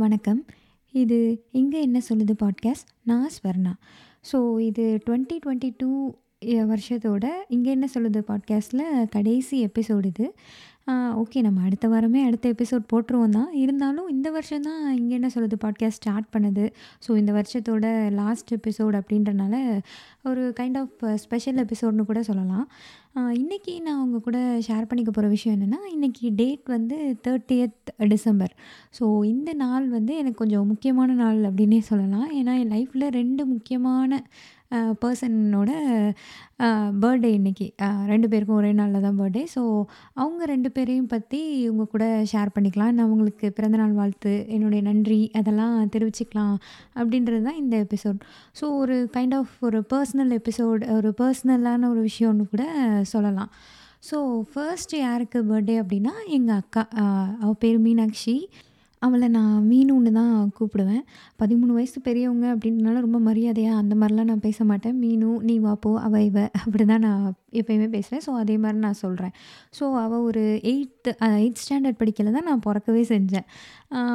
வணக்கம். இது இங்கே என்ன சொல்லுது" பாட்காஸ்ட். நான் ஸ்வர்ணா. ஸோ இது டுவெண்ட்டி டுவெண்ட்டி டூ வருஷத்தோட இங்கே என்ன சொல்லுது" பாட்காஸ்ட்டில் கடைசி எபிசோடு இது. ஓகே நம்ம அடுத்த வாரமே அடுத்த எபிசோட் போட்டுருவோம் தான். இருந்தாலும் இந்த வருஷம் தான் இங்கே என்ன சொல்லுது" பாட்காஸ்ட் ஸ்டார்ட் பண்ணுது ஸோ இந்த வருஷத்தோட லாஸ்ட் எபிசோட் அப்படின்றனால ஒரு கைண்ட் ஆஃப் ஸ்பெஷல் எபிசோட்னு கூட சொல்லலாம். இன்றைக்கி நான் உங்கள் கூட ஷேர் பண்ணிக்க போகிற விஷயம் என்னென்னா இன்றைக்கி டேட் வந்து 30த் டிசம்பர். ஸோ இந்த நாள் வந்து எனக்கு கொஞ்சம் முக்கியமான நாள் அப்படின்னே சொல்லலாம். ஏன்னா என் லைஃப்பில் ரெண்டு முக்கியமான பர்சனோட பர்த்டே இன்னைக்கு. ரெண்டு பேருக்கும் ஒரே நாளில் தான் பர்த்டே. ஸோ அவங்க ரெண்டு பேரையும் பற்றி உங்க கூட ஷேர் பண்ணிக்கலாம். நான் அவங்களுக்கு பிறந்தநாள் வாழ்த்து, என்னுடைய நன்றி அதெல்லாம் தெரிவிச்சுக்கலாம் அப்படின்றது தான் இந்த எபிசோட். ஸோ ஒரு கைண்ட் ஆஃப் ஒரு பர்சனல் எபிசோட் ஒரு பர்சனலான ஒரு விஷயம்னு கூட சொல்லலாம். ஸோ ஃபர்ஸ்ட் யாருக்கு பர்த்டே அப்படின்னா, எங்கள் அக்கா. அவள் பேர் மீனாட்சி. அவளை நான் மீனுன்னு தான் கூப்பிடுவேன். 13 வயசு பெரியவங்க அப்படின்றனால ரொம்ப மரியாதையா அந்த மாதிரிலாம் நான் பேச மாட்டேன். மீனு, நீ வா போ, அவ இவ அப்படிதான் நான் எப்பயுமே பேசுகிறேன் ஸோ அதே மாதிரி நான் சொல்கிறேன் ஸோ அவள் ஒரு எயித்து எயித் ஸ்டாண்டர்ட் படிக்கல தான் நான் பிறக்கவே செஞ்சேன்.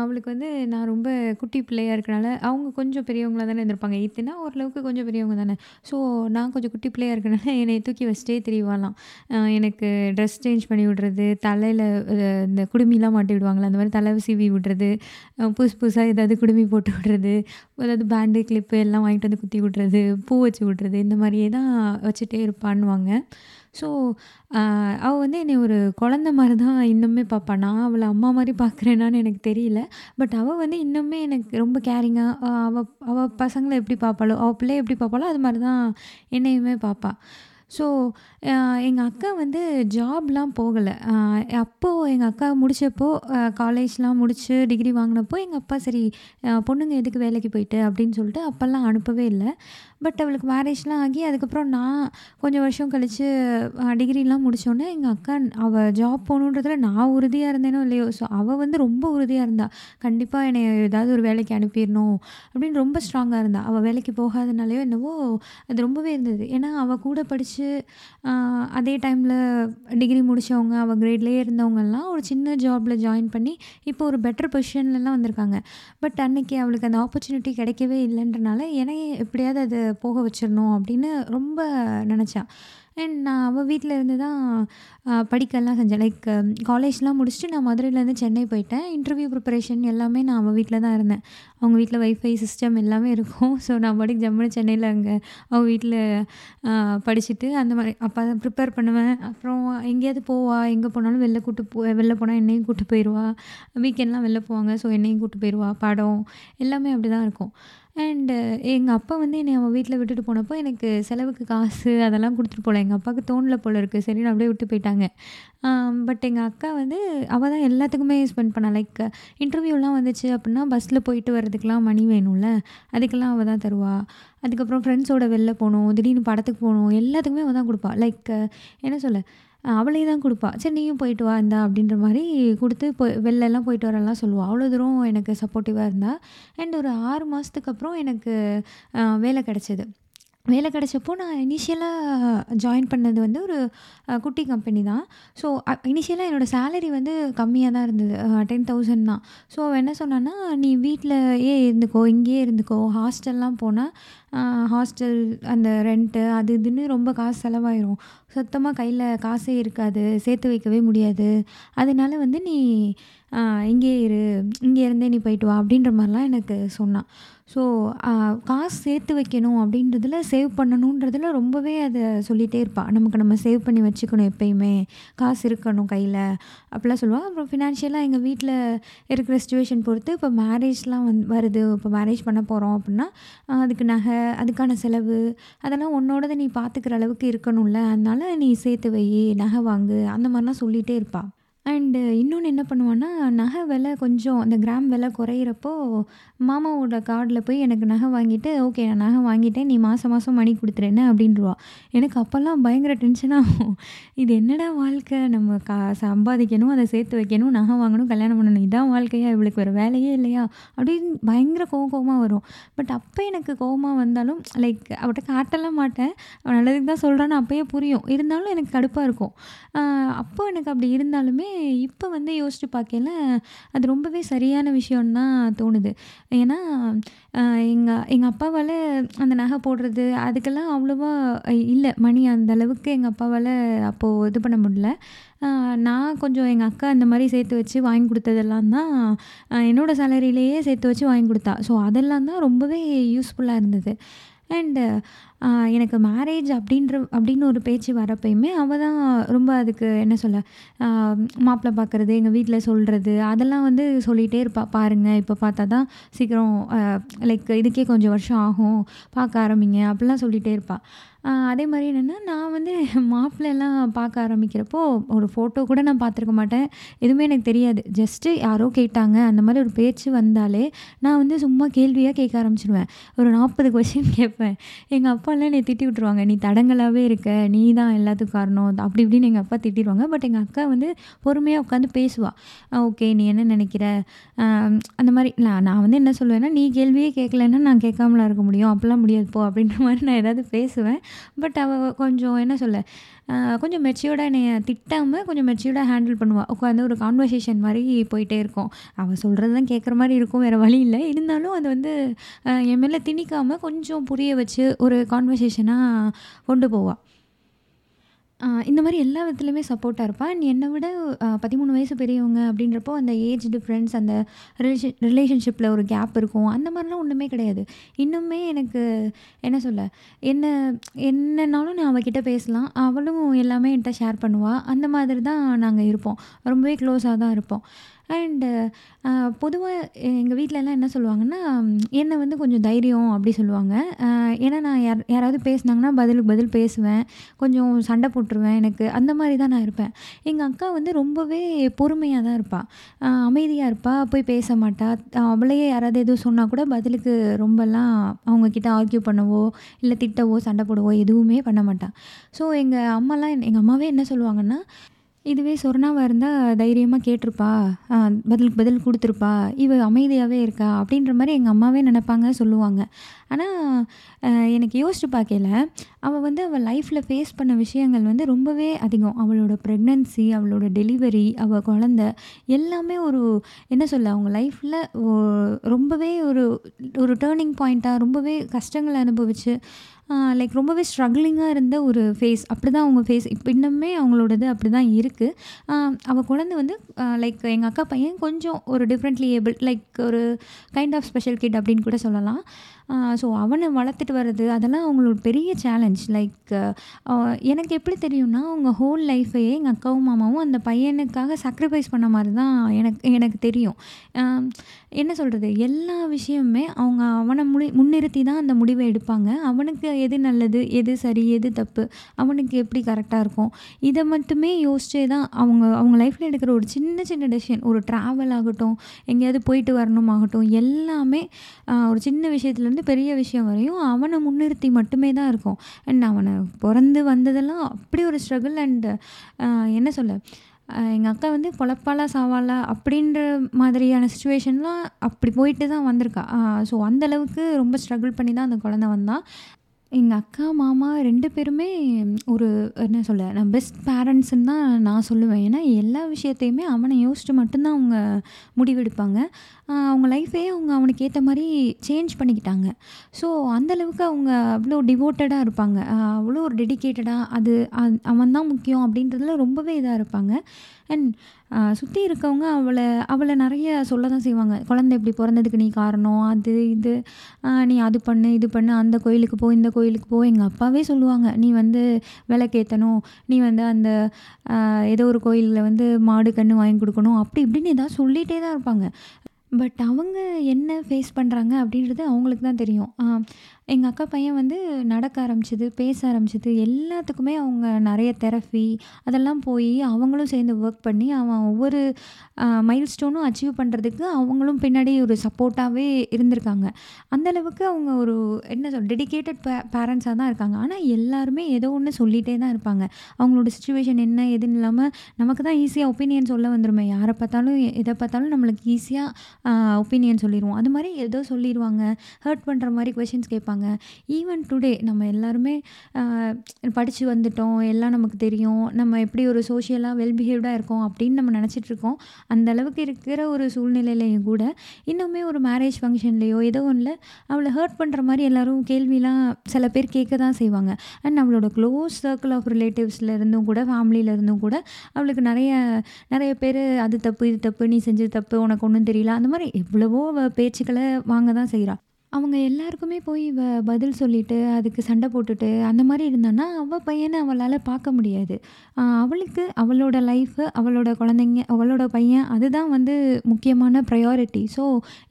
அவளுக்கு வந்து நான் ரொம்ப குட்டி பிள்ளையாக இருக்கனால அவங்க கொஞ்சம் பெரியவங்களா தானே இருந்திருப்பாங்க. எயித்துனா ஓரளவுக்கு கொஞ்சம் பெரியவங்க தானே. ஸோ நான் கொஞ்சம் குட்டி பிள்ளையாக இருக்கனால என்னை தூக்கி வச்சுட்டே தெரியவாலாம் எனக்கு ட்ரெஸ் சேஞ்ச் பண்ணி விடுறது, தலையில் இந்த குடுமிலாம் மாட்டி விடுவாங்களே அந்த மாதிரி தலை சீவி விடுறது, புதுசு புதுசாக ஏதாவது குடுமி போட்டு விடுறது, ஏதாவது பேண்டு, கிளிப்பு எல்லாம் வாங்கிட்டு வந்து குத்தி விடுறது, பூ வச்சு விடுறது இந்த மாதிரியே தான் வச்சுட்டே இருப்பான்னுவாங்க. ஸோ அவள் வந்து என்னை ஒரு குழந்த மாதிரி தான் இன்னுமே பார்ப்பா நான் அவளை அம்மா மாதிரி பார்க்குறேனான்னு எனக்கு தெரியல. பட் அவள் வந்து இன்னுமே எனக்கு ரொம்ப கேரிங்காக அவள் அவள் பசங்களை எப்படி பார்ப்பாளோ, அவள் பிள்ளைய எப்படி பார்ப்பாளோ அது மாதிரி தான் என்னையுமே பார்ப்பாள் ஸோ எங்கள் அக்கா வந்து ஜாப்லாம் போகலை. அப்போது எங்கள் அக்கா முடித்தப்போ காலேஜ்லாம் முடித்து டிகிரி வாங்கினப்போ எங்கள் அப்பா சரி பொண்ணுங்க எதுக்கு வேலைக்கு போயிட்டு? அப்படின்னு சொல்லிட்டு அப்போல்லாம் அனுப்பவே இல்லை. பட் அவளுக்கு மேரேஜ்லாம் ஆகி அதுக்கப்புறம் நான் கொஞ்சம் வருஷம் கழித்து டிகிரிலாம் முடிச்சோனே எங்கள் அக்கா அவள் ஜாப் போகணுன்றதுல நான் உறுதியாக இருந்தேனோ இல்லையோ, ஸோ அவள் வந்து ரொம்ப உறுதியாக இருந்தா. கண்டிப்பாக என்னை ஏதாவது ஒரு வேலைக்கு அனுப்பிடணும் அப்படின்னு ரொம்ப ஸ்ட்ராங்காக இருந்தா. அவள் வேலைக்கு போகாதனாலேயோ என்னவோ அது ரொம்பவே இருந்தது. ஏன்னா அவள் கூட படித்து அதே டைமில் டிகிரி முடித்தவங்க அவள் கிரேட்லேயே இருந்தவங்கெல்லாம் ஒரு சின்ன ஜாப்பில் ஜாயின் பண்ணி இப்போ ஒரு பெட்டர் பொசிஷன்லலாம் வந்திருக்காங்க. பட் அன்னைக்கு அவளுக்கு அந்த ஆப்பர்ச்சுனிட்டி கிடைக்கவே இல்லைன்றனால என்னை எப்படியாவது அது போக வச்சிடணும் அப்படின்னு ரொம்ப நினச்சேன் அண்ட் நான் அவள் வீட்டில் இருந்து தான் படிக்கலாம் செஞ்சேன். லைக் காலேஜ்லாம் முடிச்சுட்டு நான் மதுரையிலேருந்து சென்னை போயிட்டேன். இன்டர்வியூ ப்ரிப்பரேஷன் எல்லாமே நான் அவள் வீட்டில் தான் இருந்தேன். அவங்க வீட்டில் வைஃபை சிஸ்டம் எல்லாமே இருக்கும். ஸோ நான் படிக்க ஜம்முன்னு சென்னையில் அங்கே அவங்க வீட்டில் படிச்சுட்டு அந்த மாதிரி அப்போ அதை ப்ரிப்பேர் பண்ணுவேன். அப்புறம் எங்கேயாவது போவா, எங்கே போனாலும் வெளில கூட்டு போ வெளில போனால் என்னையும் கூப்பிட்டு போயிடுவா வீக்கெண்ட்லாம் வெளில போவாங்க. ஸோ என்னையும் கூப்பிட்டு போயிடுவா படம் எல்லாமே அப்படிதான் இருக்கும். அண்டு uh, எங்கள் அப்பா வந்து என்னை அவன் வீட்டில் விட்டுட்டு போனப்போ எனக்கு செலவுக்கு காசு அதெல்லாம் கொடுத்துட்டு போகல எங்கள் அப்பாவுக்கு தோணல போல இருக்குது சரின்னு அப்படியே விட்டு போயிட்டாங்க. பட் எங்கள் அக்கா வந்து அவள் தான் எல்லாத்துக்குமே ஸ்பெண்ட் பண்ணா. லைக் இன்டர்வியூலாம் வந்துச்சு அப்படின்னா பஸ்ஸில் போயிட்டு வரதுக்குலாம் மணி வேணும்ல. அதுக்கெல்லாம் அவள் தான் தருவா. அதுக்கப்புறம் ஃப்ரெண்ட்ஸோட வெளில போகணும் திடீர்னு படத்துக்கு போகணும் எல்லாத்துக்குமே அவள் தான் கொடுப்பா லைக் என்ன சொல்ல அவளே தான் கொடுப்பா. சரி நீயும் போயிட்டு வா இந்தா அப்படின்ற மாதிரி கொடுத்து போ வெளிலலாம் போயிட்டு வரலாம் சொல்லுவாள் அவ்வளோ தூரம் எனக்கு சப்போர்ட்டிவாக இருந்தா. அண்ட் ஒரு ஆறு மாதத்துக்கு அப்புறம் எனக்கு வேலை கிடச்சிது. வேலை கிடச்சப்போ நான் இனிஷியலாக ஜாயின் பண்ணது வந்து ஒரு குட்டி கம்பெனி தான். ஸோ இனிஷியலாக என்னோடய என்னோட சேலரி வந்து கம்மியாக தான் இருந்தது. டென் தௌசண்ட் தான். ஸோ அவ என்ன சொன்னான்னா, "நீ வீட்டிலையே இருந்துக்கோ, இங்கேயே இருந்துக்கோ. ஹாஸ்டல்லாம் போனால் ஹாஸ்டல் அந்த ரெண்ட்டு அது இதுன்னு ரொம்ப காசு செலவாயிரும். சுத்தமாக கையில் காசே இருக்காது. சேர்த்து வைக்கவே முடியாது. அதனால வந்து நீ இங்கேயே இரு. இங்கே இருந்தே நீ போயிட்டு வா" அப்படின்ற மாதிரிலாம் எனக்கு சொன்னான் ஸோ காசு சேர்த்து வைக்கணும் அப்படின்றதுல, சேவ் பண்ணணுன்றதுல ரொம்பவே அதை சொல்லிகிட்டே இருப்பாள் நமக்கு நம்ம சேவ் பண்ணி வச்சுக்கணும் எப்பயுமே. காசு இருக்கணும் கையில் அப்படிலாம் சொல்லுவாள் அப்புறம் ஃபினான்ஷியலாக எங்கள் வீட்டில் இருக்கிற சுச்சுவேஷன் பொறுத்து இப்போ மேரேஜ்லாம் வந் வருது. இப்போ மேரேஜ் பண்ண போகிறோம் அப்படின்னா, அதுக்கு நகை, அதுக்கான செலவு அதெல்லாம் உன்னோடதை நீ பார்த்துக்கிற அளவுக்கு இருக்கணும்ல. அதனால நீ சேர்த்து வை நகை வாங்கு அந்த மாதிரிலாம் சொல்லிகிட்டே இருப்பாள் அண்டு இன்னொன்னு என்ன பண்ணுவான்னா, நகை விலை கொஞ்சம் அந்த கிராம் விலை குறையிறப்போ, மாமாவோட கார்டில் போய் எனக்கு நகை வாங்கிட்டு, "ஓகே நான் நகை வாங்கிட்டேன். நீ மாசம் மாசம் மணி குடுத்துரு என்ன" அப்படின்ருவா. எனக்கு அப்பலாம் பயங்கர டென்ஷன் ஆகும். இது என்னடா வாழ்க்கை? நம்ம கா சம்பாதிக்கணும், அத சேர்த்து வைக்கணும், நகை வாங்கணும், கல்யாணம் பண்ணணும். இதான் வாழ்க்கையா? இவளுக்கு வேற வேலையே இல்லையா? அப்படின்னு பயங்கர கோவம் கோவமா வரும். பட் அப்ப எனக்கு கோவமா வந்தாலும் லைக் அவட்ட காட்டலாம் மாட்டேன். அவ நல்லதுக்கு தான் சொல்றான்னு அப்பயே புரியும். இருந்தாலும் எனக்கு கடுப்பா இருக்கும். அ அப்போ எனக்கு அப்படி இருந்தாலுமே இப்போ வந்து யோசிச்சு பார்க்கையில அது ரொம்பவே சரியான விஷயம்னு தான் தோணுது. ஏன்னா எங்கள் எங்கள் அப்பாவால் அந்த நகை போடுறது அதுக்கெல்லாம் அவ்வளோவா இல்லை. மணி அந்த அளவுக்கு எங்கள் அப்பாவால் அப்போது இது பண்ண முடியல. நான் கொஞ்சம் எங்கள் அக்கா அந்த மாதிரி சேர்த்து வச்சு வாங்கி கொடுத்ததெல்லாம் தான் என்னோடய சேலரியிலேயே சேர்த்து வச்சு வாங்கி கொடுத்தா. ஸோ அதெல்லாம் தான் ரொம்பவே யூஸ்ஃபுல்லாக இருந்தது. அண்டு எனக்கு மேரேஜ் அப்படின்ற அப்படின்னு ஒரு பேச்சு வரப்பயுமே அவள் தான் ரொம்ப அதுக்கு என்ன சொல்ல மாப்பிள்ளை பார்க்குறது எங்கள் வீட்டில் சொல்கிறது அதெல்லாம் வந்து சொல்லிகிட்டே இருப்பாள் பாருங்கள் இப்போ பார்த்தா தான் சீக்கிரம் லைக் இதுக்கே கொஞ்சம் வருஷம் ஆகும். பார்க்க ஆரம்பிங்க அப்படிலாம் சொல்லிகிட்டே இருப்பாள் அதே மாதிரி என்னென்னா நான் வந்து மாப்பிள்ளைலாம் பார்க்க ஆரம்பிக்கிறப்போ ஒரு ஃபோட்டோ கூட நான் பார்த்துருக்க மாட்டேன். எதுவுமே எனக்கு தெரியாது. ஜஸ்ட்டு யாரோ கேட்டாங்க அந்த மாதிரி ஒரு பேச்சு வந்தாலே நான் வந்து சும்மா கேள்வியாக கேட்க ஆரம்பிச்சிடுவேன் ஒரு நாற்பது கொஷின் கேட்பேன். எங்கள் அப்பா அப்பாலாம் என்னை திட்டி விட்ருவாங்க நீ தடங்களாகவே இருக்க நீ தான் எல்லாத்துக்கும் காரணம். அப்படி இப்படின்னு எங்கள் அப்பா திட்டிடுவாங்க. பட் எங்கள் அக்கா வந்து பொறுமையாக உட்காந்து பேசுவாள் ஓகே நீ என்ன நினைக்கிற? அந்த மாதிரி நான் நான் வந்து என்ன சொல்லுவேன்னா நீ கேள்வியே கேட்கலன்னா நான் கேட்காமலாம் இருக்க முடியும். அப்போல்லாம் முடியாது போ. அப்படின்ற மாதிரி நான் ஏதாவது பேசுவேன். பட் அவள் கொஞ்சம் என்ன சொல்ல கொஞ்சம் மெச்சூர்டாக என்னை திட்டாமல் கொஞ்சம் மெச்சியோட ஹேண்டில் பண்ணுவாள் உட்காந்து ஒரு கான்வர்சேஷன் மாதிரி போயிட்டே இருக்கும். அவள் சொல்கிறது தான் கேட்குற மாதிரி இருக்கும் வேறு வழி இல்லை. இருந்தாலும் அது வந்து என் மேலே திணிக்காமல் கொஞ்சம் புரிய வச்சு ஒரு கான்வர்சேஷனாக கொண்டு போவாள் இந்த மாதிரி எல்லா விதத்துலையுமே சப்போர்ட்டாக இருப்பாள் அண்ட் என்னை விட பதிமூணு வயசு பெரியவங்க அப்படின்றப்போ அந்த ஏஜ் டிஃப்ரென்ஸ் அந்த ரிலேஷன் ரிலேஷன்ஷிப்பில் ஒரு கேப் இருக்கும். அந்த மாதிரிலாம் ஒன்றுமே கிடையாது. இன்னுமே எனக்கு என்ன சொல்ல என்ன என்னன்னாலும் நான் அவகிட்ட பேசலாம். அவளும் எல்லாமே என்கிட்ட ஷேர் பண்ணுவாள் அந்த மாதிரி தான் நாங்கள் இருப்போம். ரொம்பவே க்ளோஸாக தான் இருப்போம். அண்டு uh, பொதுவாக எங்கள் வீட்டிலலாம் என்ன சொல்லுவாங்கன்னா என்னை வந்து கொஞ்சம் தைரியம் அப்படி சொல்லுவாங்க. ஏன்னா நான் யார் யாராவது பேசுனாங்கன்னா பதிலுக்கு பதில் பேசுவேன். கொஞ்சம் சண்டை போட்டுருவேன் எனக்கு. அந்த மாதிரி தான் நான் இருப்பேன். எங்கள் அக்கா வந்து ரொம்பவே பொறுமையாக தான் இருப்பாள் அமைதியாக இருப்பாள் போய் பேச மாட்டாள் அவளையே யாராவது எதுவும் சொன்னால் கூட பதிலுக்கு ரொம்பலாம் அவங்கக்கிட்ட ஆர்கியூ பண்ணவோ இல்லை திட்டவோ சண்டை போடவோ எதுவுமே பண்ண மாட்டாள் ஸோ எங்கள் அம்மாலாம் எங்கள் அம்மாவே என்ன சொல்லுவாங்கன்னா இதுவே சொர்ணாவாக இருந்தால் தைரியமாக கேட்டிருப்பா. பதிலுக்கு பதில் கொடுத்துருப்பா. இவ அமைதியாகவே இருக்கா அப்படின்ற மாதிரி எங்கள் அம்மாவே நினப்பாங்க சொல்லுவாங்க. ஆனால் எனக்கு யோசிச்சு பார்க்கல. அவள் வந்து அவள் லைஃப்பில் ஃபேஸ் பண்ண விஷயங்கள் வந்து ரொம்பவே அதிகம். அவளோட ப்ரெக்னன்சி அவளோட டெலிவரி அவள் குழந்த எல்லாமே ஒரு என்ன சொல்ல அவங்க லைஃப்பில் ரொம்பவே ஒரு ஒரு டேர்னிங் பாயிண்ட்டாக ரொம்பவே கஷ்டங்களை அனுபவிச்சு லைக் ரொம்பவே ஸ்ட்ரகிளிங்காக இருந்த ஒரு ஃபேஸ் அப்படி தான் அவங்க ஃபேஸ் இப்போ இன்னுமே அவங்களோடது அப்படி தான் இருக்குது அவள் குழந்தை வந்து லைக் எங்கள் அக்கா பையன் கொஞ்சம் ஒரு டிஃப்ரெண்ட்லி ஏபிள் லைக் ஒரு கைண்ட் ஆஃப் ஸ்பெஷல் கிட் அப்படின்னு கூட சொல்லலாம். ஸோ அவனை வளர்த்துட்டு வர்றது அதெல்லாம் அவங்களோட பெரிய சேலஞ்ச் லைக் எனக்கு எப்படி தெரியும்னா அவங்க ஹோல் லைஃப்பையே எங்கள் அக்காவும் மாமாவும் அந்த பையனுக்காக சாக்ரிஃபைஸ் பண்ண மாதிரி தான் எனக்கு எனக்கு தெரியும். என்ன சொல்கிறது எல்லா விஷயமுமே அவங்க அவனை முடி முன்னிறுத்தி தான் அந்த முடிவை எடுப்பாங்க. அவனுக்கு எது நல்லது எது சரி எது தப்பு அவனுக்கு எப்படி கரெக்டாக இருக்கும்? இதை மட்டுமே யோசிச்சே தான் அவங்க அவங்க லைஃப்பில் எடுக்கிற ஒரு சின்ன சின்ன டெசிஷன் ஒரு ட்ராவல் ஆகட்டும் எங்கேயாவது போயிட்டு வரணும் ஆகட்டும் எல்லாமே ஒரு சின்ன விஷயத்துலேருந்து பெரிய விஷயம் வரையும் அவனை முன்னிறுத்தி மட்டுமே தான் இருக்கும். அண்ட் அவனை பிறந்து வந்ததெல்லாம் அப்படி ஒரு ஸ்ட்ரகிள் அண்ட் என்ன சொல்ல? எங்கள் அக்கா வந்து பொழப்பாலா சாவாலா அப்படின்ற மாதிரியான சுச்சுவேஷன்லாம் அப்படி போயிட்டு தான் வந்திருக்கா. ஸோ அந்தளவுக்கு ரொம்ப ஸ்ட்ரகிள் பண்ணி தான் அந்த குழந்த வந்தான் எங்கள் அக்கா மாமா ரெண்டு பேருமே ஒரு என்ன சொல்ல நான் பெஸ்ட் பேரண்ட்ஸுன்னு தான் நான் சொல்லுவேன். ஏன்னா எல்லா விஷயத்தையுமே அவனை யோசிச்சு மட்டும்தான் அவங்க முடிவெடுப்பாங்க. அவங்க லைஃபே அவங்க அவனுக்கு ஏற்ற மாதிரி சேஞ்ச் பண்ணிக்கிட்டாங்க. ஸோ அந்தளவுக்கு அவங்க அவ்வளோ டிவோட்டடாக இருப்பாங்க. அவ்வளோ ஒரு டெடிக்கேட்டடாக அது அவன் தான் முக்கியம் அப்படின்றதுல ரொம்பவே இதாக இருப்பாங்க. அண்ட் சுற்றி இருக்கவங்க அவளை அவளை நிறைய சொல்ல தான் செய்வாங்க. குழந்தை இப்படி பிறந்ததுக்கு நீ காரணம் அது இது நீ அது பண்ணு இது பண்ணு அந்த கோயிலுக்கு போ இந்த கோயிலுக்கு போ எங்கள் அப்பாவே சொல்லுவாங்க. நீ வந்து விளக்கேற்றணும் நீ வந்து அந்த ஏதோ ஒரு கோயிலில் வந்து மாடு கன்று வாங்கி கொடுக்கணும் அப்படி இப்படின்னு ஏதாவது சொல்லிகிட்டே தான் இருப்பாங்க. பட் அவங்க என்ன ஃபேஸ் பண்ணுறாங்க அப்படின்றது அவங்களுக்கு தான் தெரியும் எங்கள் அக்கா பையன் வந்து நடக்க ஆரம்பிச்சது பேச ஆரம்பிச்சது எல்லாத்துக்குமே அவங்க நிறைய தெரப்பி அதெல்லாம் போய் அவங்களும் சேர்ந்து ஒர்க் பண்ணி அவன் ஒவ்வொரு மைல் ஸ்டோனும் அச்சீவ் பண்ணுறதுக்கு அவங்களும் பின்னாடி ஒரு சப்போர்ட்டாகவே இருந்திருக்காங்க. அந்தளவுக்கு அவங்க ஒரு என்ன சொல் டெடிக்கேட்டட் பே பேரண்ட்ஸாக தான் இருக்காங்க. ஆனால் எல்லாருமே ஏதோ ஒன்று சொல்லிகிட்டே தான் இருப்பாங்க. அவங்களோட சுச்சுவேஷன் என்ன எதுன்னு இல்லாமல் நமக்கு தான் ஈஸியாக ஒப்பீனியன் சொல்ல வந்துருமே. யாரை பார்த்தாலும் எதை பார்த்தாலும் நம்மளுக்கு ஈஸியாக ஒப்பீனியன் சொல்லிடுவோம் அது மாதிரி ஏதோ சொல்லிடுவாங்க ஹர்ட் பண்ணுற மாதிரி கொஷின்ஸ் கேட்பாங்க. சொல்லுவாங்க. ஈவன் டுடே நம்ம எல்லாருமே படித்து வந்துட்டோம் எல்லாம் நமக்கு தெரியும் நம்ம எப்படி ஒரு சோஷியலாக வெல் பிஹேவ்டாக இருக்கோம் அப்படின்னு நம்ம நினச்சிட்டு இருக்கோம். அந்த அளவுக்கு இருக்கிற ஒரு சூழ்நிலையிலையும் கூட இன்னுமே ஒரு மேரேஜ் ஃபங்க்ஷன்லேயோ ஏதோ ஒன்றில் அவளை ஹர்ட் பண்ணுற மாதிரி எல்லோரும் கேள்விலாம் சில பேர் கேட்க தான் செய்வாங்க. அண்ட் அவளோட க்ளோஸ் சர்க்கிள் ஆஃப் ரிலேட்டிவ்ஸில் இருந்தும் கூட ஃபேமிலியில் இருந்தும் கூட அவளுக்கு நிறைய நிறைய பேர் அது தப்பு இது தப்பு நீ செஞ்சது தப்பு உனக்கு ஒன்றும் தெரியல அந்த மாதிரி எவ்வளவோ பேச்சுக்களை வாங்க தான் செய்கிறாள் அவங்க எல்லாருக்குமே போய் இவ பதில் சொல்லிட்டு அதுக்கு சண்டை போட்டுட்டு அந்த மாதிரி இருந்தான்னா அவள் பையனை அவளால் பார்க்க முடியாது. அவளுக்கு அவளோட லைஃபு அவளோட குழந்தைங்க அவளோட பையன் அதுதான் வந்து முக்கியமான ப்ரையாரிட்டி ஸோ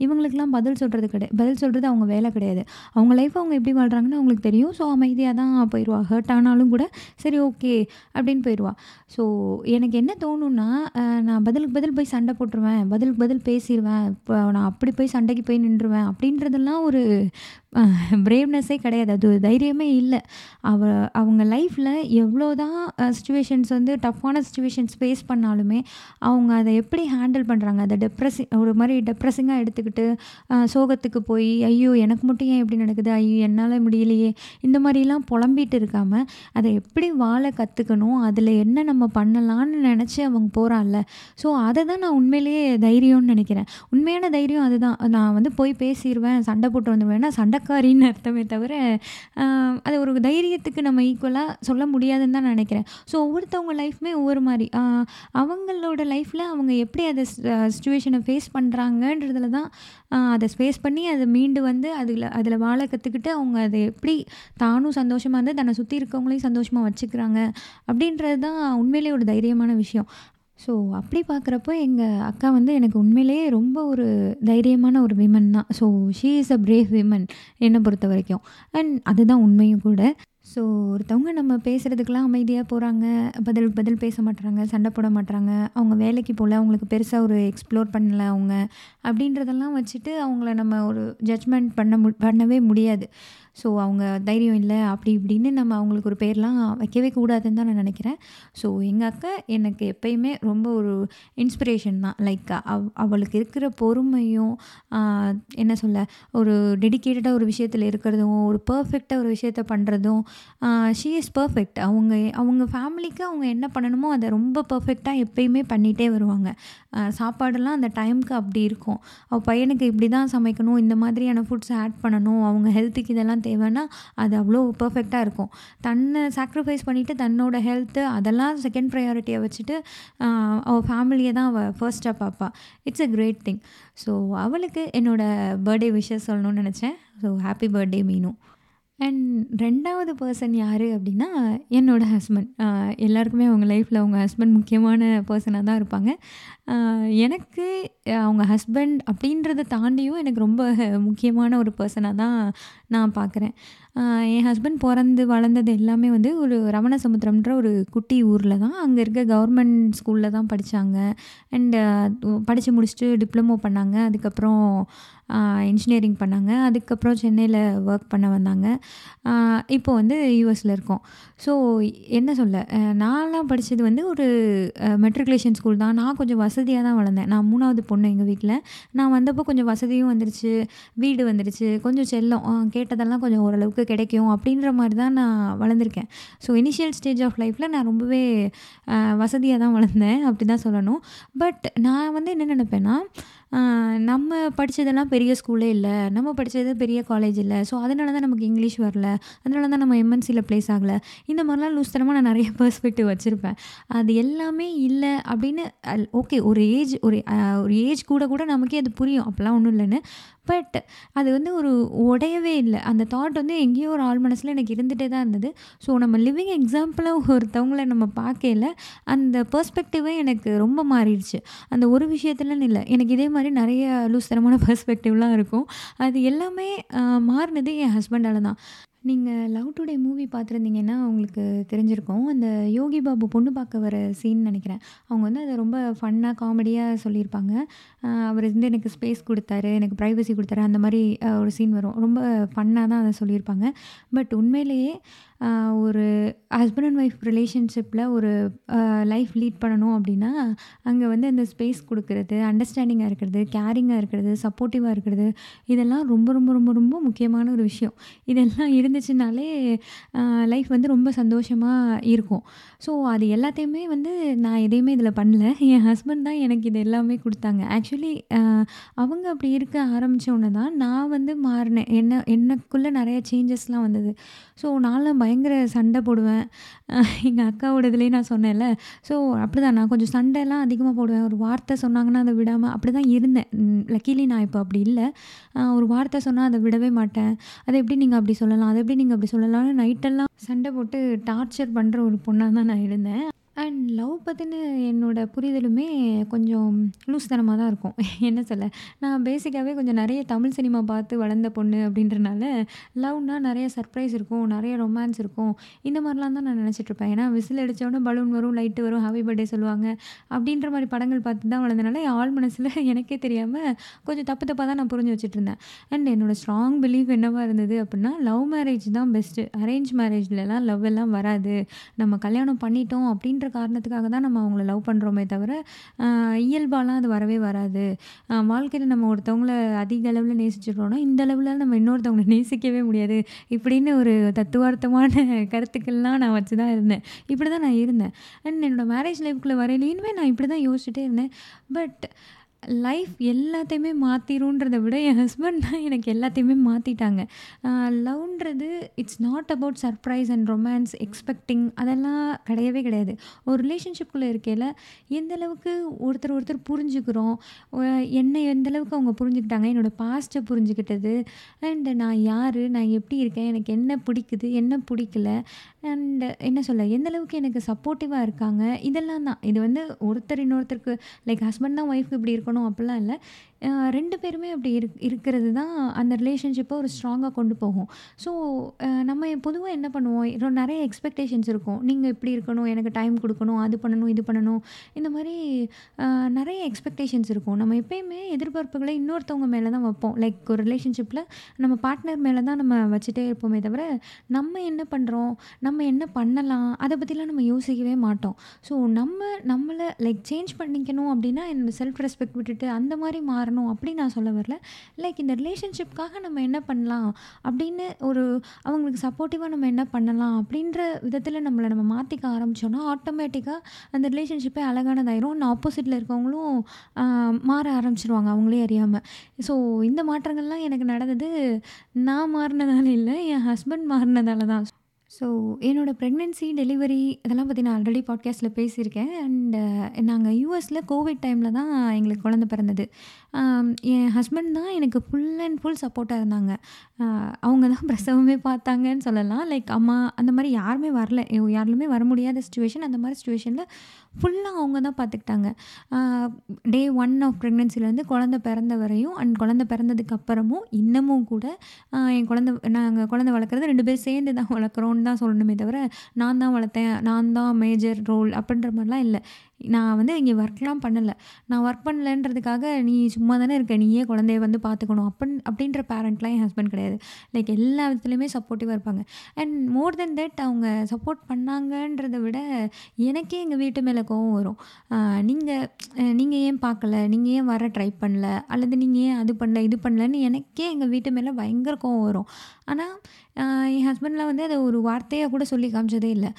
இவங்களுக்கெல்லாம் பதில் சொல்கிறது கிடையாது பதில் சொல்கிறது அவங்க வேலை கிடையாது. அவங்க லைஃப் அவங்க எப்படி வாழ்கிறாங்கன்னு அவங்களுக்கு தெரியும். ஸோ அமைதியாக தான் போயிடுவாள் ஹர்ட் ஆனாலும் கூட சரி ஓகே அப்படின்னு போயிடுவா ஸோ எனக்கு என்ன தோணுன்னா நான் பதிலுக்கு பதில் போய் சண்டை போட்டுருவேன் பதிலுக்கு பதில் பேசிடுவேன் இப்போ நான் அப்படி போய் சண்டைக்கு போய் நின்றுவேன் அப்படின்றதெல்லாம் ஒரு ஒரு பிரேவ்னஸ்ஸே கிடையாது. அது ஒரு தைரியமே இல்லை. அவ அவங்க லைஃப்பில் எவ்வளோ தான் சுச்சுவேஷன்ஸ் வந்து டஃப்பான சுச்சுவேஷன்ஸ் ஃபேஸ் பண்ணாலுமே அவங்க அதை எப்படி ஹேண்டில் பண்ணுறாங்க அதை டெப்ரெஸிங் ஒரு மாதிரி டெப்ரெஸிங்காக எடுத்துக்கிட்டு சோகத்துக்கு போய் ஐயோ எனக்கு மட்டும் ஏன் எப்படி நடக்குது? ஐயோ என்னால் முடியலையே. இந்த மாதிரிலாம் புலம்பிட்டு இருக்காமல் அதை எப்படி வாழ கற்றுக்கணும் அதில் என்ன நம்ம பண்ணலான்னு நினச்சி அவங்க போகிறான்ல ஸோ அதை தான் நான் உண்மையிலேயே தைரியம்னு நினைக்கிறேன். உண்மையான தைரியம் அதுதான். நான் வந்து போய் பேசிடுவேன் சண்டை போட்டு வந்துடுவேன்னா சண்டைக்காரின்னு அர்த்தமே தவிர அது ஒரு தைரியத்துக்கு நம்ம ஈக்குவலாக சொல்ல முடியாதுன்னு தான் நினைக்கிறேன். ஸோ ஒவ்வொருத்தவங்க லைஃப்மே ஒவ்வொரு மாதிரி. அவங்களோட லைஃப்பில் அவங்க எப்படி அதை சுச்சுவேஷனை ஃபேஸ் பண்ணுறாங்கன்றதுல தான் அதை ஃபேஸ் பண்ணி அதை மீண்டு வந்து அதில் அதில் வாழ கற்றுக்கிட்டு அவங்க அதை எப்படி தானும் சந்தோஷமாக இருந்து தன்னை சுற்றி இருக்கவங்களையும் சந்தோஷமாக வச்சுக்கிறாங்க அப்படின்றது தான் உண்மையிலேயே ஒரு தைரியமான விஷயம். ஸோ அப்படி பார்க்குறப்போ எங்கள் அக்கா வந்து எனக்கு உண்மையிலேயே ரொம்ப ஒரு தைரியமான ஒரு விமன் தான். So she is a brave women என்னை பொறுத்த வரைக்கும். அண்ட் அதுதான் உண்மையும் கூட. ஸோ ஒருத்தவங்க நம்ம பேசுகிறதுக்கெலாம் அமைதியாக போகிறாங்க பதில் பதில் பேச மாட்டுறாங்க சண்டை போட மாட்டுறாங்க அவங்க வேலைக்கு போகல அவங்களுக்கு பெருசாக ஒரு எக்ஸ்ப்ளோர் பண்ணல அவங்க அப்படின்றதெல்லாம் வச்சுட்டு அவங்கள நம்ம ஒரு ஜட்ஜ்மெண்ட் பண்ண மு பண்ணவே முடியாது. ஸோ அவங்க தைரியம் இல்லை அப்படி இப்படின்னு நம்ம அவங்களுக்கு ஒரு பேர்லாம் வைக்கவே கூடாதுன்னு தான் நான் நினைக்கிறேன். ஸோ எங்கள் அக்கா எனக்கு எப்பயுமே ரொம்ப ஒரு இன்ஸ்பிரேஷன் தான். லைக் அவ் அவளுக்கு இருக்கிற பொறுமையும் என்ன சொல்ல ஒரு டெடிக்கேட்டடாக ஒரு விஷயத்தில் இருக்கிறதும் ஒரு பர்ஃபெக்டாக ஒரு விஷயத்த பண்ணுறதும் ஷீ இஸ் பர்ஃபெக்ட் அவங்க அவங்க ஃபேமிலிக்கு அவங்க என்ன பண்ணணுமோ அதை ரொம்ப பர்ஃபெக்டாக எப்பயுமே பண்ணிகிட்டே வருவாங்க. சாப்பாடெல்லாம் அந்த டைமுக்கு அப்படி இருக்கும். அவள் பையனுக்கு இப்படி தான் சமைக்கணும் இந்த மாதிரியான ஃபுட்ஸ் ஆட் பண்ணணும் அவங்க ஹெல்த்துக்கு இதெல்லாம் தேவைன்னா அது அவ்வளோ பர்ஃபெக்டாக இருக்கும். தன்னை சாக்ரிஃபைஸ் பண்ணிவிட்டு தன்னோட ஹெல்த்து அதெல்லாம் செகண்ட் ப்ரையாரிட்டியை வச்சுட்டு அவள் ஃபேமிலியை தான் அவள் ஃபர்ஸ்ட்டாக பார்ப்பா it's a great thing so அவளுக்கு என்னோடய பர்த்டே விஷஸ் சொல்லணும்னு நினச்சேன். So happy birthday Meenu. And ரெண்டாவது பர்சன் யார் அப்படின்னா என்னோடய ஹஸ்பண்ட் எல்லாருக்குமே அவங்க லைஃப்பில் அவங்க ஹஸ்பண்ட் முக்கியமான பர்சனாக தான் இருப்பாங்க. எனக்கு அவங்க ஹஸ்பண்ட் அப்படின்றத தாண்டியும் எனக்கு ரொம்ப முக்கியமான ஒரு பர்சனாக தான் நான் பார்க்குறேன் என் ஹஸ்பண்ட் பிறந்து வளர்ந்தது எல்லாமே வந்து ஒரு ரமண சமுத்திரம்ன்ற ஒரு குட்டி ஊரில் தான். அங்கே இருக்க கவர்மெண்ட் ஸ்கூலில் தான் படித்தாங்க அண்டு படித்து முடிச்சுட்டு டிப்ளமோ பண்ணாங்க. அதுக்கப்புறம் இன்ஜினியரிங் பண்ணாங்க. அதுக்கப்புறம் சென்னையில் ஒர்க் பண்ண வந்தாங்க. இப்போ வந்து யூஎஸில் இருக்கோம். ஸோ என்ன சொல்ல? நான்லாம் படித்தது வந்து ஒரு மெட்ரிகுலேஷன் ஸ்கூல் தான். நான் கொஞ்சம் வசதியாக தான் வளர்ந்தேன். நான் மூணாவது பொண்ணு எங்கள் வீட்டில் நான் வந்தப்போ கொஞ்சம் வசதியும் வந்துருச்சு. வீடு வந்துருச்சு. கொஞ்சம் செல்லம். கேட்டதெல்லாம் கொஞ்சம் ஓரளவுக்கு கிடைக்கும் அப்படின்ற மாதிரி தான் நான் வளர்ந்துருக்கேன். ஸோ இனிஷியல் ஸ்டேஜ் ஆஃப் லைஃப்பில் நான் ரொம்பவே வசதியாக தான் வளர்ந்தேன். அப்படி தான் சொல்லணும். பட் நான் வந்து என்ன நினப்பேன்னா நம்ம படித்ததெல்லாம் பெரிய ஸ்கூலே இல்லை. நம்ம படித்தது பெரிய காலேஜ் இல்லை. ஸோ அதனால தான் நமக்கு இங்கிலீஷ் வரல. அதனால தான் நம்ம எம்என்சியில் ப்ளேஸ் ஆகலை. இந்த மாதிரிலாம் லூஸ்தனமாக நான் நிறைய பெர்ஸ்பெக்டிவ் வச்சுருப்பேன். அது எல்லாமே இல்லை அப்படின்னு ஓகே ஒரு ஏஜ் ஒரு ஒரு ஏஜ் கூட கூட நமக்கே அது புரியும். அப்போல்லாம் ஒன்றும் இல்லைன்னு. பட் அது வந்து ஒரு உடையவே இல்லை. அந்த தாட் வந்து எங்கேயோ ஒரு ஆள் மனசில் எனக்கு இருந்துகிட்டே தான் இருந்தது. ஸோ நம்ம லிவிங் எக்ஸாம்பிளாக ஒருத்தவங்கள நம்ம பார்க்கையில அந்த பர்ஸ்பெக்டிவே எனக்கு ரொம்ப மாறிடுச்சு. அந்த ஒரு விஷயத்துலன்னு இல்லை. எனக்கு இதே மாதிரி நிறைய லூஸ்தரமான பர்ஸ்பெக்டிவ்லாம் இருக்கும். அது எல்லாமே மாறினது என் ஹஸ்பண்டால் தான். நீங்கள் லவ் டுடே மூவி பார்த்துருந்தீங்கன்னா உங்களுக்கு தெரிஞ்சிருக்கும். அந்த யோகி பாபு பொண்ணு பார்க்க வர சீன் நினைக்கிறேன். அவங்க வந்து அதை ரொம்ப ஃபன்னாக காமெடியாக சொல்லியிருப்பாங்க. அவர் வந்து எனக்கு ஸ்பேஸ் கொடுத்தாரு எனக்கு ப்ரைவசி கொடுத்தாரு. அந்த மாதிரி ஒரு சீன் வரும். ரொம்ப ஃபன்னாக தான் அதை சொல்லியிருப்பாங்க. பட் உண்மையிலேயே ஒரு ஹஸ்பண்ட் அண்ட் ஒய்ஃப் ரிலேஷன்ஷிப்பில் ஒரு லைஃப் லீட் பண்ணணும் அப்படின்னா அங்கே வந்து அந்த ஸ்பேஸ் கொடுக்கறது அண்டர்ஸ்டாண்டிங்காக இருக்கிறது கேரிங்காக இருக்கிறது சப்போர்ட்டிவாக இருக்கிறது இதெல்லாம் ரொம்ப ரொம்ப ரொம்ப ரொம்ப முக்கியமான ஒரு விஷயம். இதெல்லாம் இருந்துச்சுனாலே லைஃப் வந்து ரொம்ப சந்தோஷமாக இருக்கும். ஸோ அது எல்லாத்தையுமே வந்து நான் எதையுமே இதில் பண்ணல. என் ஹஸ்பண்ட் தான் எனக்கு இது எல்லாமே கொடுத்தாங்க. ஆக்சுவலி அவங்க அப்படி இருக்க ஆரம்பித்தோன்னே தான் நான் வந்து மாறினேன். என்ன எனக்குள்ளே நிறைய சேஞ்சஸ்லாம் வந்தது. ஸோ நான்லாம் பயங்கர சண்டை போடுவேன். எங்கள் அக்காவோடதுலேயே நான் சொன்னேன்ல. ஸோ அப்படி தான் நான் கொஞ்சம் சண்டைலாம் அதிகமாக போடுவேன். ஒரு வார்த்தை சொன்னாங்கன்னா அதை விடாமல் அப்படி தான் இருந்தேன் லக்கீலி நான் இப்போ அப்படி இல்லை. ஒரு வார்த்தை சொன்னால் அதை விடவே மாட்டேன். அதை எப்படி நீங்கள் அப்படி சொல்லலாம்? அதை எப்படி நீங்கள் அப்படி சொல்லலாம்னு நைட்டெல்லாம் சண்டை போட்டு டார்ச்சர் பண்ணுற ஒரு பொண்ணாக தான் நான் இருந்தேன். அண்ட் லவ் பற்றின என்னோடய புரிதலுமே கொஞ்சம் லூஸ்தனமாக தான் இருக்கும். என்ன சொல்ல? நான் பேசிக்காகவே கொஞ்சம் நிறைய தமிழ் சினிமா பார்த்து வளர்ந்த பொண்ணு அப்படின்றனால லவ்னால் நிறைய சர்ப்ரைஸ் இருக்கும் நிறைய ரொமான்ஸ் இருக்கும். இந்த மாதிரிலாம் தான் நான் நினச்சிட்ருப்பேன் ஏன்னா விசில் அடித்தோடனே பலூன் வரும் லைட்டு வரும் ஹாப்பி பர்த்டே சொல்லுவாங்க. அப்படின்ற மாதிரி படங்கள் பார்த்து தான் வளர்ந்தனால ஆள் மனசில் எனக்கே தெரியாமல் கொஞ்சம் தப்பு தப்பாக தான் நான் புரிஞ்சு வச்சுட்ருந்தேன் அண்ட் என்னோடய ஸ்ட்ராங் பிலீஃப் என்னவாக இருந்தது அப்படின்னா லவ் மேரேஜ் தான் பெஸ்ட்டு அரேஞ்ச் மேரேஜ்லலாம் லவ் எல்லாம் வராது. நம்ம கல்யாணம் பண்ணிட்டோம் அப்படின்ற அப்படின்ற காரணத்துக்காக தான் நம்ம அவங்கள லவ் பண்ணுறோமே தவிர இயல்பாலாம் அது வரவே வராது. வாழ்க்கையில் நம்ம ஒருத்தவங்கள அதிக அளவில் நேசிச்சிடுறோன்னா இந்த அளவில் நம்ம இன்னொருத்தவங்களை நேசிக்கவே முடியாது. இப்படின்னு ஒரு தத்துவார்த்தமான கருத்துக்கள்லாம் நான் வச்சு தான் இருந்தேன். இப்படி தான் நான் இருந்தேன். அண்ட் என்னோடய மேரேஜ் லைஃப்குள்ளே வரையிலேயுமே நான் இப்படி தான் யோசிச்சுட்டே இருந்தேன். பட் லைஃப் எல்லாத்தையுமே மாற்றிடும்ன்றதை விட என் ஹஸ்பண்ட் தான் எனக்கு எல்லாத்தையுமே மாற்றிட்டாங்க லவ்ன்றது it's not about surprise and romance expecting அதெல்லாம் கிடையவே கிடையாது. ஒரு ரிலேஷன்ஷிப்குள்ளே இருக்கையில் எந்தளவுக்கு ஒருத்தர் ஒருத்தர் புரிஞ்சுக்கிறோம் என்னை எந்தளவுக்கு அவங்க புரிஞ்சுக்கிட்டாங்க என்னோடய பாஸ்ட்டை புரிஞ்சுக்கிட்டது அண்டு நான் யார் நான் எப்படி இருக்கேன் எனக்கு என்ன பிடிக்குது என்ன பிடிக்கல அண்டு என்ன சொல்ல எந்தளவுக்கு எனக்கு சப்போர்ட்டிவாக இருக்காங்க இதெல்லாம் தான். இது வந்து ஒருத்தர் இன்னொருத்தருக்கு லைக் ஹஸ்பண்ட் தான் ஒய்ஃப்க்கு இப்படி இருக்கணும் அப்படிலாம் இல்லை. ரெண்டு பேருமே அப்படி இருக் இருக்கிறது தான் அந்த ரிலேஷன்ஷிப்பை ஒரு ஸ்ட்ராங்காக கொண்டு போகும். ஸோ நம்ம பொதுவாக என்ன பண்ணுவோம்? நிறைய எக்ஸ்பெக்டேஷன்ஸ் இருக்கும். நீங்கள் இப்படி இருக்கணும் எனக்கு டைம் கொடுக்கணும் அது பண்ணணும் இது பண்ணணும். இந்த மாதிரி நிறைய எக்ஸ்பெக்டேஷன்ஸ் இருக்கும். நம்ம எப்பயுமே எதிர்பார்ப்புகளை இன்னொருத்தவங்க மேலே தான் வைப்போம். லைக் ஒரு ரிலேஷன்ஷிப்பில் நம்ம பார்ட்னர் மேலே தான் நம்ம வச்சுட்டே இருப்போமே தவிர நம்ம என்ன பண்ணுறோம் நம்ம என்ன பண்ணலாம்? அதை பற்றிலாம் நம்ம யோசிக்கவே மாட்டோம். ஸோ நம்ம நம்மளை லைக் சேஞ்ச் பண்ணிக்கணும் அப்படின்னா என்னோடய செல்ஃப் ரெஸ்பெக்ட் விட்டுட்டு அந்த மாதிரி மாறணும் அப்படின்னு நான் சொல்ல வரல. லைக் இந்த ரிலேஷன்ஷிப்காக நம்ம என்ன பண்ணலாம் அப்படின்னு ஒரு அவங்களுக்கு சப்போர்ட்டிவாக நம்ம என்ன பண்ணலாம் அப்படின்ற விதத்தில் நம்மளை நம்ம மாற்றிக்க ஆரம்பித்தோன்னா ஆட்டோமேட்டிக்காக அந்த ரிலேஷன்ஷிப்பே அழகானதாயிரும். நான் ஆப்போசிட்டில் இருக்கவங்களும் மாற ஆரம்பிச்சிருவாங்க அவங்களே அறியாமல் ஸோ இந்த மாற்றங்கள்லாம் எனக்கு நடந்தது நான் மாறினதால இல்லை என் ஹஸ்பண்ட் மாறினதால தான். ஸோ என்னோடய ப்ரெக்னென்சி டெலிவரி இதெல்லாம் பற்றி நான் ஆல்ரெடி பாட்காஸ்ட்டில் பேசியிருக்கேன். அண்டு நாங்கள் யூஎஸில் கோவிட் டைமில் தான் எங்களுக்கு குழந்த பிறந்தது. என் ஹஸ்பண்ட் தான் எனக்கு ஃபுல் அண்ட் ஃபுல் சப்போர்ட்டாக இருந்தாங்க. அவங்க தான் பிரசவமே பார்த்தாங்கன்னு சொல்லலாம். லைக் அம்மா அந்த மாதிரி யாருமே வரல. யாருமே வர முடியாத சுச்சுவேஷன் அந்த மாதிரி சுச்சுவேஷனில் ஃபுல்லாக அவங்க தான் பார்த்துக்கிட்டாங்க. டே ஒன் ஆஃப் ப்ரெக்னென்சிலேருந்து குழந்த பிறந்த வரையும் அண்ட் குழந்த பிறந்ததுக்கு அப்புறமும் இன்னமும் கூட என் குழந்த நாங்கள் குழந்த வளர்க்குறது ரெண்டு பேரும் சேர்ந்து தான் வளர்க்குறோன்னு தான் சொல்லணுமே தவிர நான் தான் வளர்த்தேன். நான் தான் மேஜர் ரோல் அப்படின்ற மாதிரிலாம் இல்லை. நான் வந்து இங்கே ஒர்க்லாம் பண்ணலை. நான் ஒர்க் பண்ணலன்றதுக்காக நீ சும்மா தானே இருக்க. நீயே குழந்தைய வந்து பார்த்துக்கணும் அப்பன் அப்படின்ற பேரண்ட்லாம் என் ஹஸ்பண்ட் கிடையாது. லைக் எல்லா விதத்துலையுமே சப்போர்ட்டிவாக இருப்பாங்க. அண்ட் மோர் தென் தட் அவங்க சப்போர்ட் பண்ணாங்கன்றதை விட எனக்கே எங்கள் வீட்டு மேலே கோவம் வரும். நீங்கள் நீங்கள் ஏன் பார்க்கல நீங்கள் ஏன் வர ட்ரை பண்ணல? அல்லது நீங்கள் ஏன் அது பண்ணல இது பண்ணலன்னு எனக்கே எங்கள் வீட்டு மேலே பயங்கர கோவம் வரும். ஆனால் என் ஹஸ்பண்ட்லாம் வந்து அதை ஒரு வார்த்தையாக கூட சொல்லி காமிச்சதே இல்லை.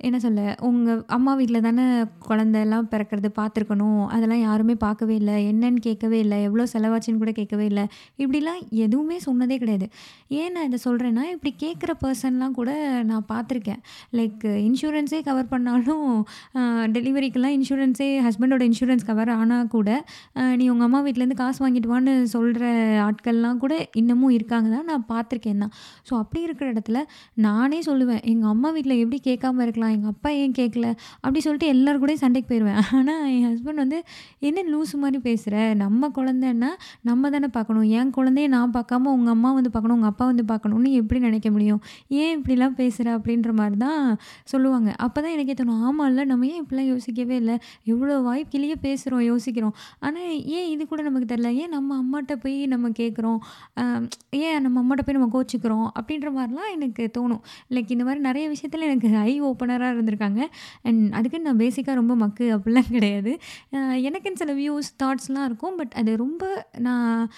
என்ன சொல்ல உங்கள் அம்மா வீட்டில் தானே குழந்தையெல்லாம் பிறக்கிறது பார்த்துருக்கணும். அதெல்லாம் யாருமே பார்க்கவே இல்லை. என்னன்னு கேட்கவே இல்லை. எவ்வளோ செலவாச்சுன்னு கூட கேட்கவே இல்லை. இப்படிலாம் எதுவுமே சொன்னதே கிடையாது. ஏன் நான் இதை சொல்கிறேன்னா இப்படி கேட்குற பர்சன்லாம் கூட நான் பார்த்துருக்கேன். லைக் இன்சூரன்ஸே கவர் பண்ணாலும் டெலிவரிக்கெல்லாம் இன்சூரன்ஸே ஹஸ்பண்டோட இன்சூரன்ஸ் கவர் ஆனால் கூட நீ உங்கள் அம்மா வீட்டிலேருந்து காசு வாங்கிட்டு வான்னு சொல்கிற ஆட்கள்லாம் கூட இன்னமும் இருக்காங்க தான் நான் பார்த்துருக்கேன் தான். ஸோ அப்படி இருக்கிற இடத்துல நானே சொல்லுவேன் எங்கள் அம்மா வீட்டில் எப்படி கேட்காம இருக்கலாம்? சொன்னா? எங்கள் அப்பா ஏன் கேட்கல? அப்படி சொல்லிட்டு எல்லார் கூடயும் சண்டைக்கு போயிடுவேன் ஆனால் என் ஹஸ்பண்ட் வந்து, "என்ன லூசு மாதிரி பேசுகிற நம்ம குழந்தைன்னா நம்ம தானே பார்க்கணும். என் குழந்தைய நான் பார்க்காம உங்கள் அம்மா வந்து பார்க்கணும், உங்கள் அப்பா வந்து பார்க்கணும்னு எப்படி நினைக்க முடியும்? ஏன் இப்படிலாம் பேசுகிற அப்படின்ற மாதிரி தான் சொல்லுவாங்க. அப்போ தான் எனக்கு எனக்கே தோணும், இல்லை நம்ம ஏன் இப்படிலாம் யோசிக்கவே இல்லை எவ்வளோ வாய்க்கிலேயே பேசுகிறோம் யோசிக்கிறோம். ஆனால் ஏன் இது கூட நமக்கு தெரில ஏன் நம்ம அம்மாட்ட போய் நம்ம கேட்குறோம்? ஏன் நம்ம அம்மாட்ட போய் நம்ம கோச்சிக்கிறோம்? அப்படின்ற மாதிரிலாம் எனக்கு தோணும். லைக் இந்த மாதிரி நிறைய விஷயத்தில் எனக்கு ஐ ஓப்பனரா இருந்திருக்காங்க. அண்ட் அதுக்குன்னு நான் பேசிக்காக ரொம்ப மக்கு அப்படிலாம் கிடையாது. எனக்குன்னு சில வியூஸ், தாட்ஸ்லாம் இருக்கும். பட் அது ரொம்ப நான்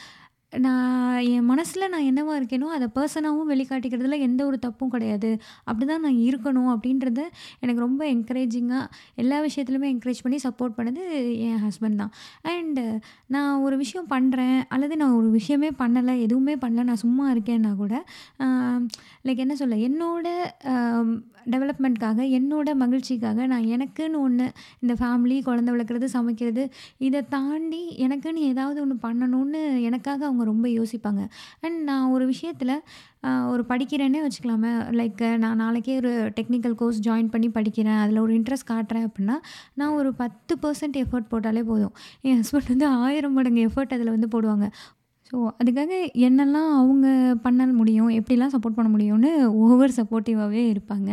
நான் என் மனசில் நான் என்னவா இருக்கேனோ, அதை பர்சனாகவும் வெளிக்காட்டிக்கிறதுல எந்த ஒரு தப்பும் கிடையாது. அப்படிதான் நான் இருக்கணும் அப்படின்றத எனக்கு ரொம்ப என்கரேஜிங்காக எல்லா விஷயத்துலையுமே என்கரேஜ் பண்ணி சப்போர்ட் பண்ணது என் ஹஸ்பண்ட் தான். அண்டு நான் ஒரு விஷயம் பண்ணுறேன் அல்லது நான் ஒரு விஷயமே பண்ணலை எதுவுமே பண்ணல, நான் சும்மா இருக்கேன்னா கூட, லைக் என்ன சொல்ல? என்னோட டெவலப்மெண்ட்காக, என்னோட மகிழ்ச்சிக்காக நான் எனக்குன்னு ஒன்று இந்த ஃபேமிலி, குழந்தை வளர்க்குறது, சமைக்கிறது, இதை தாண்டி எனக்குன்னு ஏதாவது ஒன்று பண்ணணும்னு எனக்காக அவங்க ரொம்ப யோசிப்பாங்க. அண்ட் நான் ஒரு விஷயத்தில் ஒரு படிக்கிறேன்னே வச்சுக்கலாமே, லைக் நான் நாளைக்கே ஒரு டெக்னிக்கல் கோர்ஸ் ஜாயின் பண்ணி படிக்கிறேன். அதில் ஒரு இன்ட்ரெஸ்ட் காட்டுறேன் அப்படின்னா, நான் ஒரு 10% எஃபோர்ட் போட்டாலே போதும். என் ஹஸ்பண்ட் வந்து ஆயிரம் மடங்கு எஃபோர்ட் அதில் வந்து போடுவாங்க. ஸோ அதுக்காக என்னெல்லாம் அவங்க பண்ண முடியும், எப்படிலாம் சப்போர்ட் பண்ண முடியும்னு ஓவர் சப்போர்ட்டிவாகவே இருப்பாங்க.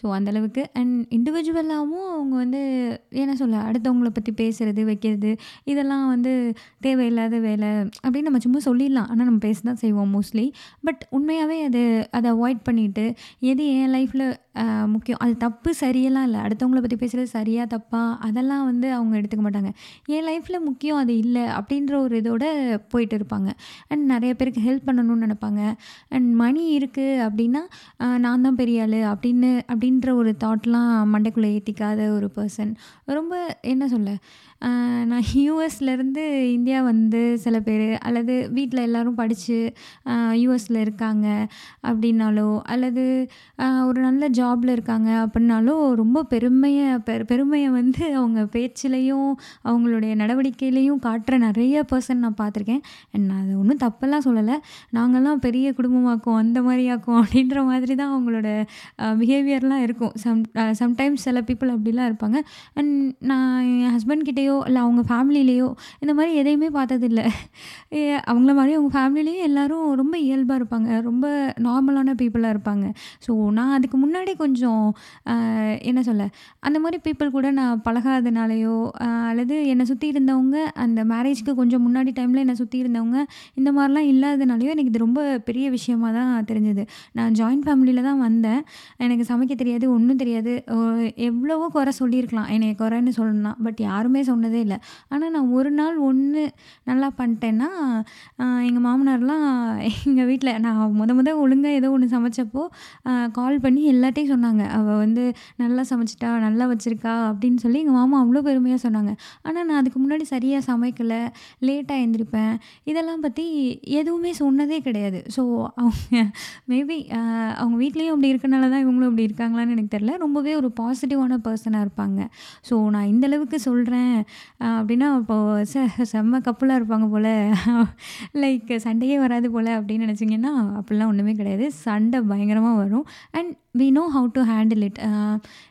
ஸோ அந்தளவுக்கு அண்ட் இண்டிவிஜுவலாகவும் அவங்க வந்து என்ன சொல்ல? அடுத்தவங்கள பற்றி பேசுகிறது வைக்கிறது, இதெல்லாம் வந்து தேவையில்லாத வேலை அப்படின்னு நம்ம சும்மா சொல்லிடலாம். ஆனால் நம்ம பேச தான் செய்வோம் மோஸ்ட்லி. பட் உண்மையாகவே அது அதை அவாய்ட் பண்ணிவிட்டு எது என் லைஃப்பில் முக்கியம். அது தப்பு, சரியெல்லாம் இல்லை அடுத்தவங்கள பற்றி பேசுகிறது சரியாக தப்பா அதெல்லாம் வந்து அவங்க எடுத்துக்க மாட்டாங்க. என் லைஃப்பில் முக்கியம் அது இல்லை அப்படின்ற ஒரு இதோட போயிட்டு இருப்பாங்க. அண்ட் நிறைய பேருக்கு ஹெல்ப் பண்ணணும்னு நினப்பாங்க அண்ட் மணி இருக்குது அப்படின்னா, நான் தான் பெரிய ஆள் அப்படின்னு அப்படின்ற ஒரு தாட்லாம் மண்டைக்குள்ளே ஏற்றிக்காத ஒரு பர்சன் ரொம்ப என்ன சொல்ல? நான் யூஎஸ்லேருந்து இந்தியா வந்து சில பேர் அல்லது வீட்டில் எல்லோரும் படித்து யூஎஸில் இருக்காங்க அப்படின்னாலோ, அல்லது ஒரு நல்ல ஜாப் ஜாப்ல இருக்காங்க அப்படின்னாலும் ரொம்ப பெருமையை பெ பெருமையை வந்து அவங்க பேச்சிலையும் அவங்களுடைய நடவடிக்கையிலையும் காட்டுற நிறைய பர்சன் நான் பார்த்துருக்கேன். நான் அது ஒன்றும் தப்பெல்லாம் சொல்லலை நாங்கள்லாம் பெரிய குடும்பமாக்கும், அந்த மாதிரியாக்கும் அப்படின்ற மாதிரி தான் அவங்களோட பிஹேவியர்லாம் இருக்கும். சம் சம்டைம்ஸ் சில பீப்புள் அப்படிலாம் இருப்பாங்க. அண்ட் நான் என் ஹஸ்பண்ட் கிட்டேயோ இல்லை அவங்க ஃபேமிலியிலேயோ இந்த மாதிரி எதையுமே பார்த்ததில்ல. அவங்கள மாதிரி அவங்க ஃபேமிலிலயும் எல்லாரும் ரொம்ப இயல்பாக இருப்பாங்க. ரொம்ப நார்மலான பீப்புளாக இருப்பாங்க. ஸோ நான் அதுக்கு முன்னாடி கொஞ்சம் என்ன சொல்ல? அந்த மாதிரி பீப்புள் கூட நான் பழகாததுனாலையோ அல்லது என்னை சுற்றி இருந்தவங்க அந்த மேரேஜ்க்கு கொஞ்சம் முன்னாடி டைமில் என்னை சுற்றி இருந்தவங்க, இந்த மாதிரிலாம் இல்லாததுனாலையோ எனக்கு இது ரொம்ப பெரிய விஷயமா தான் தெரிஞ்சது. நான் ஜாயிண்ட் ஃபேமிலியில் தான் வந்தேன். எனக்கு சமைக்க தெரியாது, ஒன்றும் தெரியாது. எவ்வளவோ குறை சொல்லியிருக்கலாம். என்னை குறைன்னு சொல்லணும்னா. பட் யாருமே சொன்னதே இல்லை ஆனால் நான் ஒரு நாள் ஒன்று நல்லா பண்ணிட்டேன்னா, எங்கள் மாமனார்லாம் எங்கள் வீட்டில் நான் முத முத ஒழுங்காக ஏதோ ஒன்று சமைச்சப்போ, கால் பண்ணி எல்லார்ட்டயும் சொன்னாங்க. அவள் வந்து நல்லா சமைச்சிட்டா நல்லா வச்சிருக்கா" அப்படின்னு சொல்லி எங்கள் மாமா அவ்வளோ பெருமையாக சொன்னாங்க. ஆனால் நான் அதுக்கு முன்னாடி சரியாக சமைக்கலை லேட்டாக எழுந்திருப்பேன் இதெல்லாம் பற்றி எதுவுமே சொன்னதே கிடையாது. ஸோ அவங்க மேபி அவங்க வீட்லேயும் அப்படி இருக்கனால தான் இவங்களும் அப்படி இருக்காங்களான்னு எனக்கு தெரில ரொம்பவே ஒரு பாசிட்டிவான பர்சனாக இருப்பாங்க. ஸோ நான் இந்த அளவுக்கு அப்படின்னா, இப்போ செ செம்ம கப்பலாக இருப்பாங்க போல் லைக் சண்டையே வராது போல் அப்படின்னு நினச்சிங்கன்னா அப்படிலாம் ஒன்றுமே கிடையாது. சண்டை பயங்கரமாக வரும். And we know how to handle it.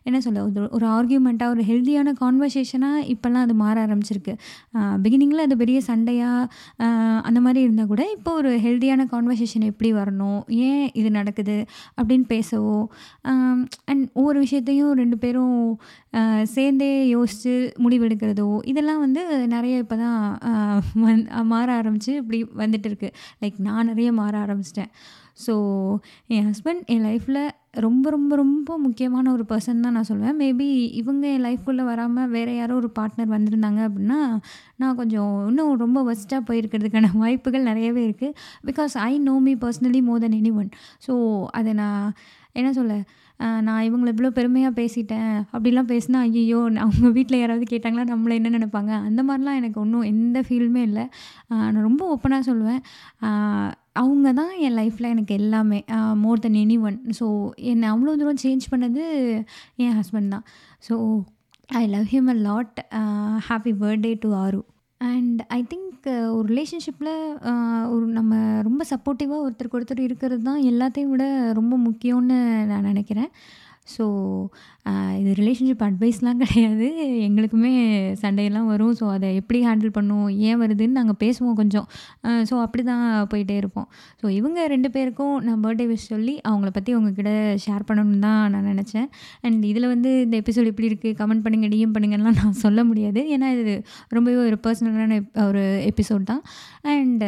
என்ன சொல்ல? ஒரு ஒரு ஆர்கியூமெண்ட்டாக ஒரு ஹெல்த்தியான கான்வர்சேஷனாக இப்போல்லாம் அது மாற ஆரம்பிச்சிருக்கு. பிகினிங்கில் அது பெரிய சண்டையாக அந்த மாதிரி இருந்தால் கூட, இப்போ ஒரு ஹெல்தியான கான்வர்சேஷன் எப்படி வரணும்? ஏன் இது நடக்குது? அப்படின்னு பேசவோ, அண்ட் ஒவ்வொரு விஷயத்தையும் ரெண்டு பேரும் சேர்ந்தே யோசித்து முடிவெடுக்கிறதோ, இதெல்லாம் வந்து நிறைய இப்போ தான் வந் மாற ஆரம்பிச்சு இப்படி வந்துட்டு இருக்கு. லைக் நான் நிறைய மாற ஆரம்பிச்சிட்டேன் ஸோ என் ஹஸ்பண்ட் என் லைஃப்பில் ரொம்ப ரொம்ப ரொம்ப முக்கியமான ஒரு பர்சன் தான் நான் சொல்லுவேன். மேபி இவங்க என் லைஃப்குள்ளே வராமல் வேறு யாரோ ஒரு பார்ட்னர் வந்திருந்தாங்க அப்படின்னா, நான் கொஞ்சம் இன்னும் ரொம்ப வொர்ஸ்ட்டா போயிருக்கிறதுக்கான வாய்ப்புகள் நிறையவே இருக்குது because I know me personally more then anyone. So அதை நான் என்ன சொல்ல? நான் இவங்களை இவ்வளோ பெருமையாக பேசிட்டேன். அப்படிலாம் பேசினா, ஐயோ அவங்க வீட்டில் யாராவது கேட்டாங்கன்னா, நம்மள என்ன நினைப்பாங்க அந்த மாதிரிலாம் எனக்கு ஒன்றும் எந்த ஃபீலுமே இல்லை நான் ரொம்ப ஓப்பனாக சொல்லுவேன். அவங்க தான் என் லைஃப்பில் எனக்கு எல்லாமே. More then anyone. ஸோ என்னை அவ்வளோ தூரம் சேஞ்ச் பண்ணது என் ஹஸ்பண்ட் தான். So I love him a lot. Happy birthday to Aru. And I think ஒரு ரிலேஷன்ஷிப்பில் ஒரு நம்ம ரொம்ப சப்போர்ட்டிவாக ஒருத்தருக்கு ஒருத்தர் இருக்கிறது தான் எல்லாத்தையும் விட ரொம்ப முக்கியம்னு நான் நினைக்கிறேன் ஸோ இது ரிலேஷன்ஷிப் அட்வைஸ்லாம் கிடையாது. எங்களுக்குமே சண்டையெல்லாம் வரும். ஸோ அதை எப்படி ஹேண்டில் பண்ணுவோம் ஏன் வருதுன்னு நாங்கள் பேசுவோம் கொஞ்சம். ஸோ அப்படி தான் போயிட்டே இருப்போம். ஸோ இவங்க ரெண்டு பேருக்கும் நான் பர்த்டே விஷ் சொல்லி அவங்கள பற்றி உங்ககிட்ட ஷேர் பண்ணணும்னு தான் நான் நினச்சேன். அண்ட் இதில் வந்து இந்த எபிசோட் எப்படி இருக்குது கமெண்ட் பண்ணுங்கள் டிஎம் பண்ணுங்கலாம் நான் சொல்ல முடியாது. ஏன்னா இது ரொம்பவே ஒரு பர்சனலான ஒரு எபிசோட் தான். அண்ட்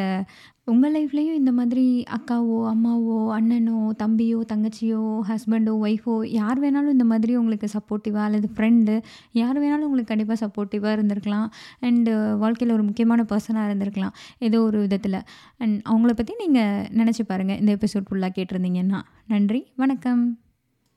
உங்கள் லைஃப்லேயும் இந்த மாதிரி அக்காவோ அம்மாவோ அண்ணனோ தம்பியோ தங்கச்சியோ ஹஸ்பண்டோ ஒய்ஃபோ யார் வேணாலும் இந்த மாதிரி உங்களுக்கு சப்போர்ட்டிவாக அல்லது ஃப்ரெண்டு யார் வேணாலும் உங்களுக்கு கண்டிப்பாக சப்போர்ட்டிவாக இருந்திருக்கலாம். அண்டு வாழ்க்கையில் ஒரு முக்கியமான பர்சனாக இருந்திருக்கலாம். ஏதோ ஒரு விதத்தில். அண்ட் அவங்கள பற்றி நீங்கள் நினச்சி பாருங்கள் இந்த எபிசோட் ஃபுல்லாக கேட்டிருந்தீங்கன்னா. நன்றி. வணக்கம்.